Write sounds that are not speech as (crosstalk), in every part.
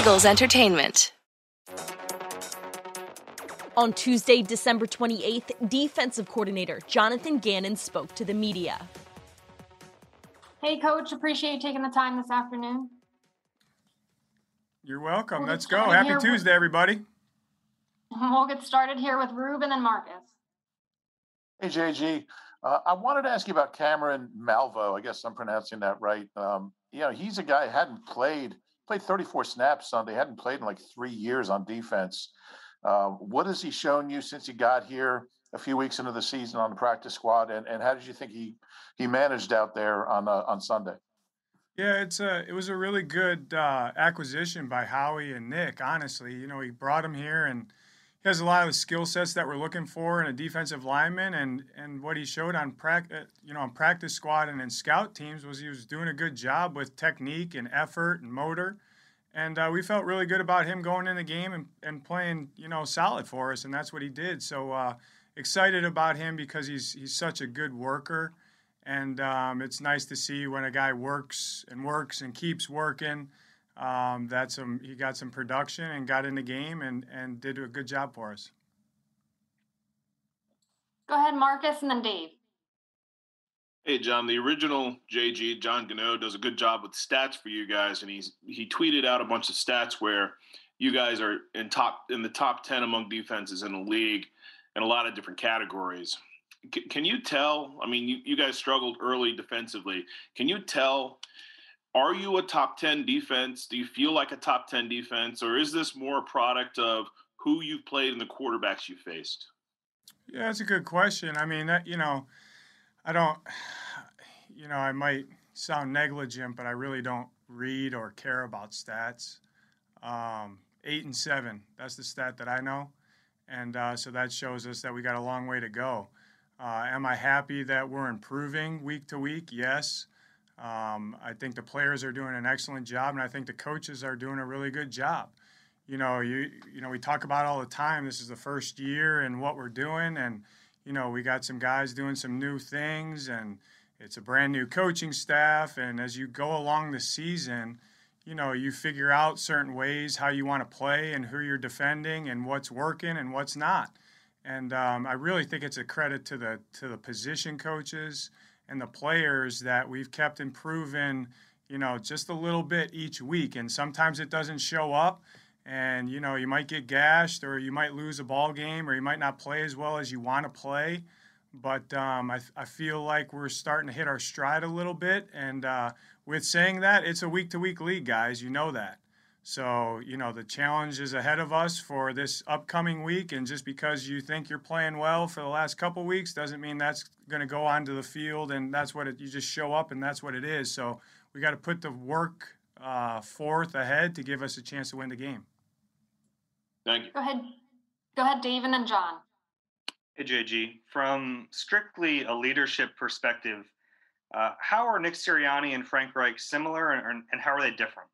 Eagles Entertainment. On Tuesday, December 28th, defensive coordinator Jonathan Gannon spoke to the media. Hey, coach, appreciate you taking the time this afternoon. You're welcome. We'll Let's go. Happy here with- Tuesday, everybody. (laughs) We'll get started here with Ruben and Marcus. Hey, JG. Uh, I wanted to ask you about Cameron Malveaux. I guess I'm pronouncing that right. Um, you know, he's a guy who hadn't played, played 34 snaps on. They hadn't played in like three years on defense. Uh, what has he shown you since he got here a few weeks into the season on the practice squad? And, and how did you think he, he managed out there on, uh, on Sunday? Yeah, it's a it was a really good uh, acquisition by Howie and Nick. Honestly, you know, he brought him here and he has a lot of the skill sets that we're looking for in a defensive lineman. And and what he showed on practice, you know, on practice squad and in scout teams was he was doing a good job with technique and effort and motor. And uh, we felt really good about him going in the game and, and playing, you know, solid for us, and that's what he did. So uh, excited about him because he's he's such a good worker and um, it's nice to see when a guy works and works and keeps working. Um, that's some he got some production and got in the game and and did a good job for us. Go ahead, Marcus, and then Dave. Hey, John, the original JG, John Gano, does a good job with stats for you guys, and he's he tweeted out a bunch of stats where you guys are in top in the top ten among defenses in the league in a lot of different categories. C- can you tell? I mean, you, you guys struggled early defensively. Can you tell? Are you a top ten defense? Do you feel like a top ten defense, or is this more a product of who you've played and the quarterbacks you faced? Yeah, that's a good question. I mean, that, you know, I don't, (sighs) you know, I might sound negligent, but I really don't read or care about stats. Um, eight and seven, that's the stat that I know. And uh, so that shows us that we got a long way to go. Uh, am I happy that we're improving week to week? Yes. Um, I think the players are doing an excellent job, and I think the coaches are doing a really good job you know, you you know, we talk about all the time. This is the first year and what we're doing, and you know, we got some guys doing some new things, and it's a brand new coaching staff. And as you go along the season, you know, you figure out certain ways how you want to play and who you're defending and what's working and what's not. And um, I really think it's a credit to the to the position coaches and the players that we've kept improving. You know, just a little bit each week, and sometimes it doesn't show up and you know you might get gashed or you might lose a ball game or you might not play as well as you want to play. But um, I, I, feel like we're starting to hit our stride a little bit. And uh, with saying that it's a week to week league guys. You know that so you know the challenge is ahead of us for this upcoming week and just because you think you're playing well for the last couple weeks doesn't mean that's going to go onto the field and that's what it, you just show up and that's what it is so we got to put the work uh, forth ahead to give us a chance to win the game. Thank you. Go ahead. Go ahead, Dave, and then John. Hey, JG. From strictly a leadership perspective, uh, how are Nick Sirianni and Frank Reich similar, and, and how are they different?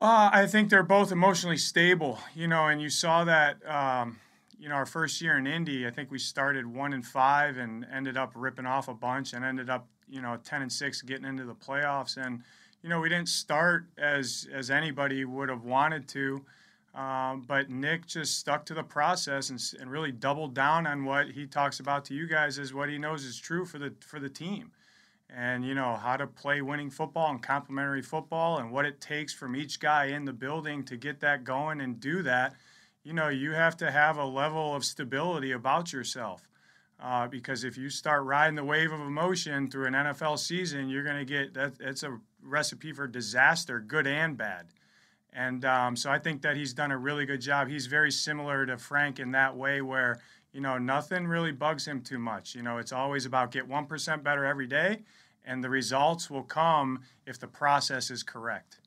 Uh, I think they're both emotionally stable, you know, and you saw that, um, you know, our first year in Indy, I think we started one and five and ended up ripping off a bunch and ended up, you know, 10 and six getting into the playoffs. And, you know, we didn't start as as anybody would have wanted to, um, but Nick just stuck to the process and, and really doubled down on what he talks about to you guys as what he knows is true for the for the team, and you know how to play winning football and complementary football and what it takes from each guy in the building to get that going and do that. You know, you have to have a level of stability about yourself. Uh, because if you start riding the wave of emotion through an NFL season, you're going to get that. It's a recipe for disaster, good and bad. And um, so I think that he's done a really good job. He's very similar to Frank in that way, where you know nothing really bugs him too much. You know, it's always about get one percent better every day, and the results will come if the process is correct.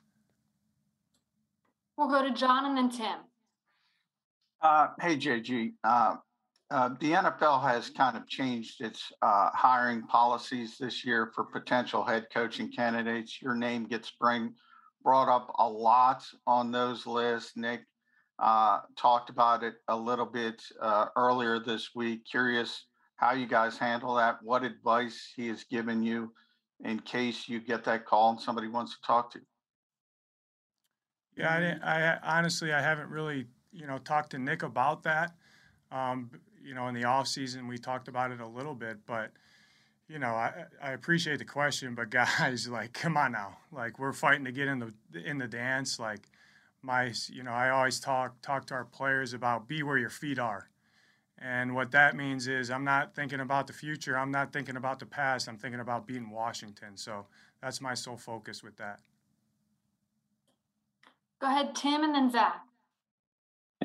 We'll go to John and then Tim. Uh, hey, JG. Uh, uh, the NFL has kind of changed its uh, hiring policies this year for potential head coaching candidates. Your name gets bring, brought up a lot on those lists. Nick uh, talked about it a little bit uh, earlier this week. Curious how you guys handle that, what advice he has given you in case you get that call and somebody wants to talk to you. Yeah, I, I honestly I haven't really you know talked to Nick about that. Um, you know, in the off season we talked about it a little bit, but you know, I, I appreciate the question, but (laughs) guys, like, come on now, like we're fighting to get in the in the dance. Like my, you know, I always talk talk to our players about be where your feet are, and what that means is I'm not thinking about the future, I'm not thinking about the past, I'm thinking about beating Washington. So that's my sole focus with that. Go ahead, Tim, and then Zach.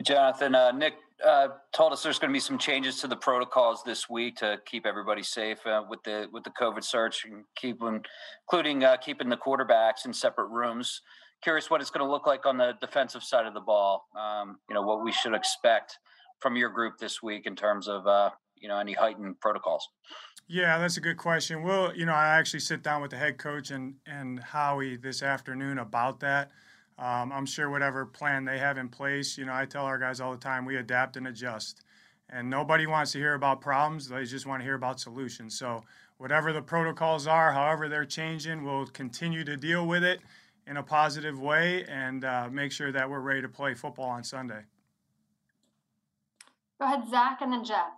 Jonathan, uh, Nick uh, told us there's going to be some changes to the protocols this week to keep everybody safe uh, with the with the COVID surge, and keep them, including uh, keeping the quarterbacks in separate rooms. Curious what it's going to look like on the defensive side of the ball. Um, you know what we should expect from your group this week in terms of uh, you know any heightened protocols. Yeah, that's a good question. Well, you know, I actually sit down with the head coach and and Howie this afternoon about that. Um, I'm sure whatever plan they have in place, you know, I tell our guys all the time, we adapt and adjust. And nobody wants to hear about problems, they just want to hear about solutions. So, whatever the protocols are, however they're changing, we'll continue to deal with it in a positive way and uh, make sure that we're ready to play football on Sunday. Go ahead, Zach, and then Jeff.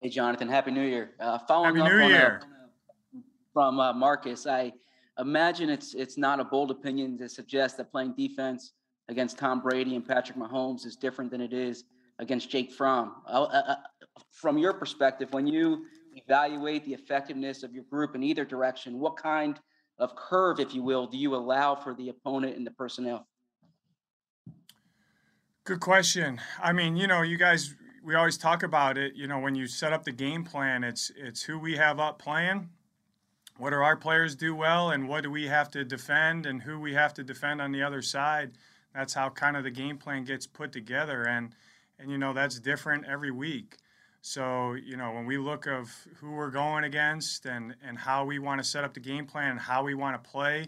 Hey, Jonathan, Happy New Year. Uh, following Happy up New on Year. A, from uh, Marcus, I imagine it's it's not a bold opinion to suggest that playing defense against Tom Brady and Patrick Mahomes is different than it is against Jake Fromm. Uh, uh, from your perspective, when you evaluate the effectiveness of your group in either direction, what kind of curve, if you will, do you allow for the opponent and the personnel? Good question. I mean, you know, you guys, we always talk about it. You know, when you set up the game plan, it's it's who we have up playing what do our players do well and what do we have to defend and who we have to defend on the other side that's how kind of the game plan gets put together and and you know that's different every week so you know when we look of who we're going against and and how we want to set up the game plan and how we want to play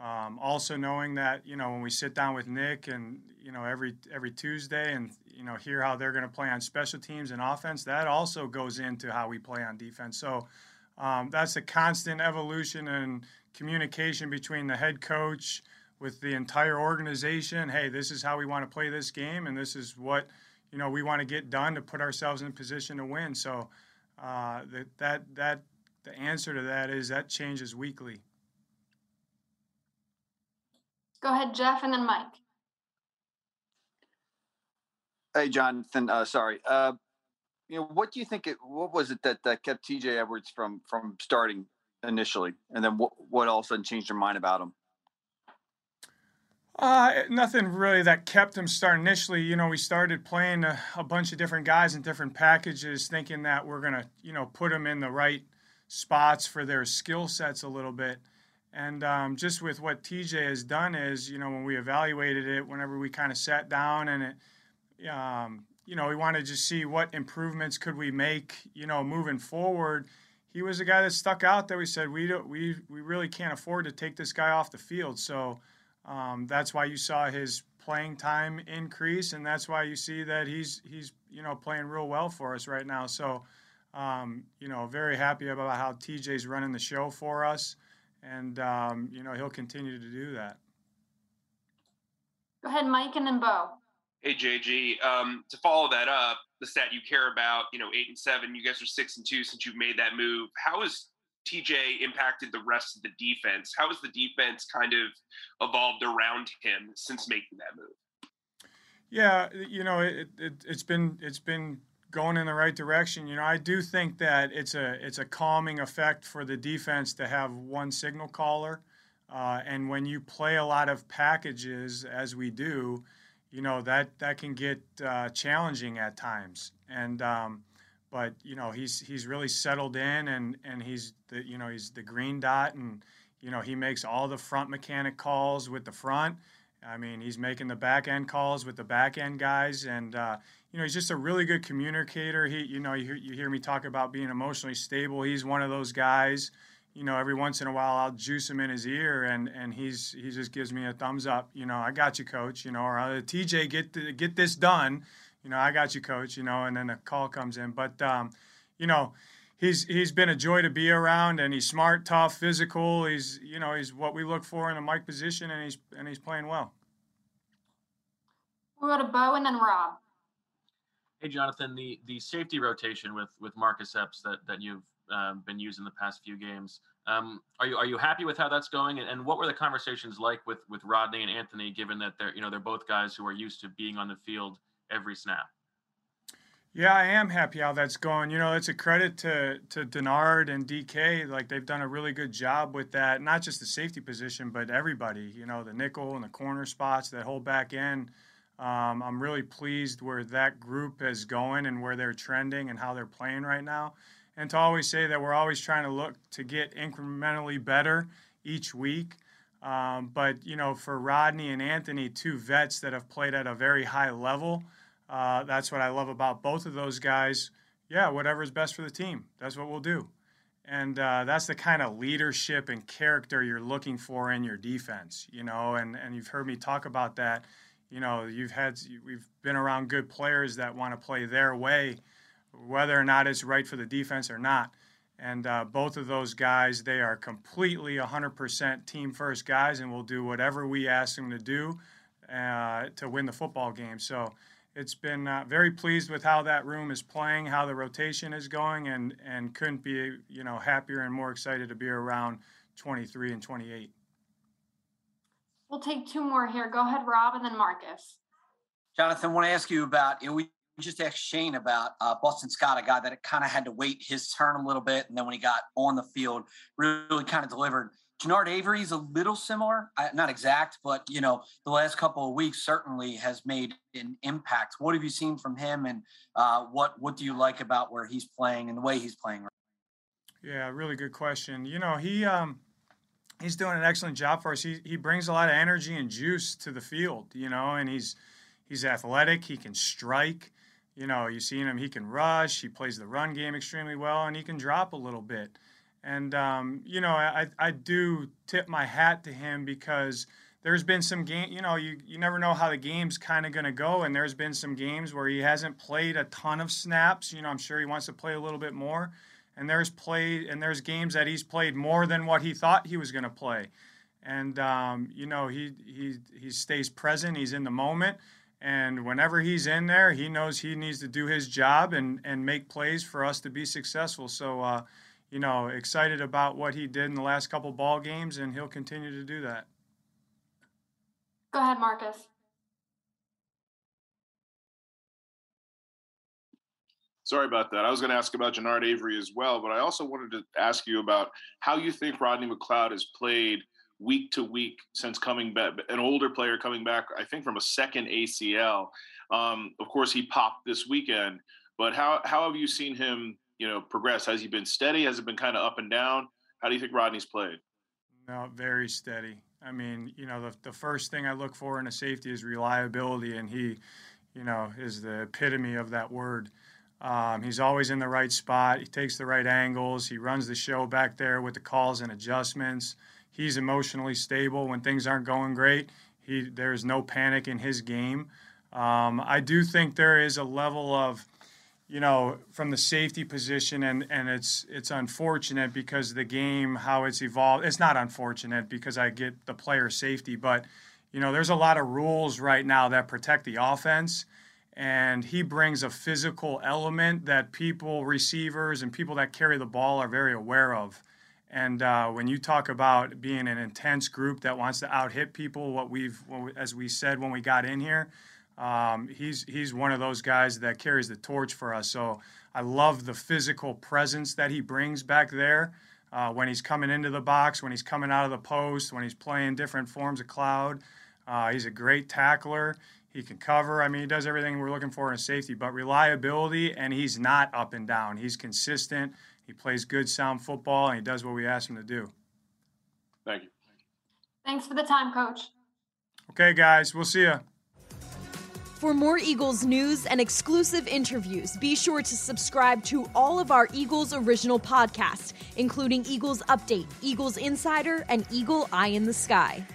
um, also knowing that you know when we sit down with nick and you know every every tuesday and you know hear how they're going to play on special teams and offense that also goes into how we play on defense so um, that's a constant evolution and communication between the head coach with the entire organization. Hey, this is how we want to play this game, and this is what you know we want to get done to put ourselves in position to win. So uh, that that that the answer to that is that changes weekly. Go ahead, Jeff, and then Mike. Hey, Jonathan. Uh, sorry. Uh, you know, what do you think? It what was it that that kept T.J. Edwards from from starting initially, and then what what all of a sudden changed your mind about him? Uh, nothing really that kept him starting initially. You know, we started playing a, a, bunch of different guys in different packages, thinking that we're gonna, you know, put them in the right spots for their skill sets a little bit. And um, just with what TJ has done is, you know, when we evaluated it, whenever we kind of sat down and it, um, you know, we wanted to see what improvements could we make, you know, moving forward. He was a guy that stuck out that we said we don't, we we really can't afford to take this guy off the field. So um, that's why you saw his playing time increase, and that's why you see that he's he's you know playing real well for us right now. So um, you know, very happy about how TJ's running the show for us, and um, you know he'll continue to do that. Go ahead, Mike, and then Bo. Hey JG, um, to follow that up, the stat you care about, you know, eight and seven. You guys are six and two since you've made that move. How has TJ impacted the rest of the defense? How has the defense kind of evolved around him since making that move? Yeah, you know, it, it it's been it's been going in the right direction. You know, I do think that it's a it's a calming effect for the defense to have one signal caller, uh, and when you play a lot of packages as we do you know that that can get uh, challenging at times. And um, but you know he's he's really settled in, and and he's the you know he's the green dot, and you know he makes all the front mechanic calls with the front. I mean, he's making the back end calls with the back end guys, and uh, you know he's just a really good communicator. He, you know, you hear, you hear me talk about being emotionally stable. He's one of those guys you know, every once in a while I'll juice him in his ear, and and he's he just gives me a thumbs up. You know, I got you, coach. You know, or uh, TJ, get the, get this done. You know, I got you, coach. You know, and then a call comes in. But um, you know, he's he's been a joy to be around, and he's smart, tough, physical. He's you know he's what we look for in a Mike position, and he's and he's playing well. We'll go to Bo and then Rob. Hey, Jonathan, the the safety rotation with with Marcus Epps that that you've um, been using the past few games. Um, are you are you happy with how that's going? And, and what were the conversations like with with Rodney and Anthony, given that they're you know they're both guys who are used to being on the field every snap? Yeah, I am happy how that's going. You know, it's a credit to to Dennard and DK. Like they've done a really good job with that. Not just the safety position, but everybody. You know, the nickel and the corner spots that hold back in. Um, I'm really pleased where that group is going and where they're trending and how they're playing right now. And to always say that we're always trying to look to get incrementally better each week. Um, but you know, for Rodney and Anthony, two vets that have played at a very high level, uh, that's what I love about both of those guys. Yeah, whatever is best for the team, that's what we'll do. And uh, that's the kind of leadership and character you're looking for in your defense, you know. And and you've heard me talk about that you know, you've had we've been around good players that want to play their way, whether or not it's right for the defense or not. And uh, both of those guys, they are completely 100% team first guys, and will do whatever we ask them to do uh, to win the football game. So it's been uh, very pleased with how that room is playing, how the rotation is going, and and couldn't be you know happier and more excited to be around 23 and 28. We'll take two more here. Go ahead, Rob, and then Marcus. Jonathan, I want to ask you about, you know, we just asked Shane about uh, Boston Scott, a guy that kind of had to wait his turn a little bit. And then when he got on the field, really kind of delivered. Genard Avery is a little similar, not exact, but, you know, the last couple of weeks certainly has made an impact. What have you seen from him and uh, what, what do you like about where he's playing and the way he's playing? Yeah, really good question. You know, he, um, he's doing an excellent job for us. He he brings a lot of energy and juice to the field, you know, and he's he's athletic. He can strike. You know, you've seen him. He can rush. He plays the run game extremely well, and he can drop a little bit. And um, you know, I I do tip my hat to him because there's been some game. You know, you you never know how the game's kind of going to go, and there's been some games where he hasn't played a ton of snaps. You know, I'm sure he wants to play a little bit more and there's played and there's games that he's played more than what he thought he was going to play. And um, you know he he he stays present he's in the moment. And whenever he's in there he knows he needs to do his job and and make plays for us to be successful. So uh, you know excited about what he did in the last couple ball games and he'll continue to do that. Go ahead marcus Sorry about that. I was going to ask about Genard Avery as well, but I also wanted to ask you about how you think Rodney McLeod has played week to week since coming back, an older player coming back, I think from a second ACL. Um, of course, he popped this weekend, but how how have you seen him, you know, progress? Has he been steady? Has it been kind of up and down? How do you think Rodney's played? No, very steady. I mean, you know, the the first thing I look for in a safety is reliability, and he, you know, is the epitome of that word. Um, he's always in the right spot. He takes the right angles. He runs the show back there with the calls and adjustments. He's emotionally stable when things aren't going great. He there is no panic in his game. Um, I do think there is a level of, you know, from the safety position, and and it's it's unfortunate because the game how it's evolved. It's not unfortunate because I get the player safety, but you know, there's a lot of rules right now that protect the offense and he brings a physical element that people, receivers, and people that carry the ball are very aware of. And uh, when you talk about being an intense group that wants to out hit people, what we've, as we said when we got in here, um, he's he's one of those guys that carries the torch for us. So I love the physical presence that he brings back there uh, when he's coming into the box, when he's coming out of the post, when he's playing different forms of cloud. Uh, he's a great tackler. He can cover. I mean, he does everything we're looking for in safety, but reliability, and he's not up and down. He's consistent. He plays good, sound football, and he does what we ask him to do. Thank you. Thanks for the time, Coach. Okay, guys, we'll see you. For more Eagles news and exclusive interviews, be sure to subscribe to all of our Eagles original podcasts, including Eagles Update, Eagles Insider, and Eagle Eye in the Sky.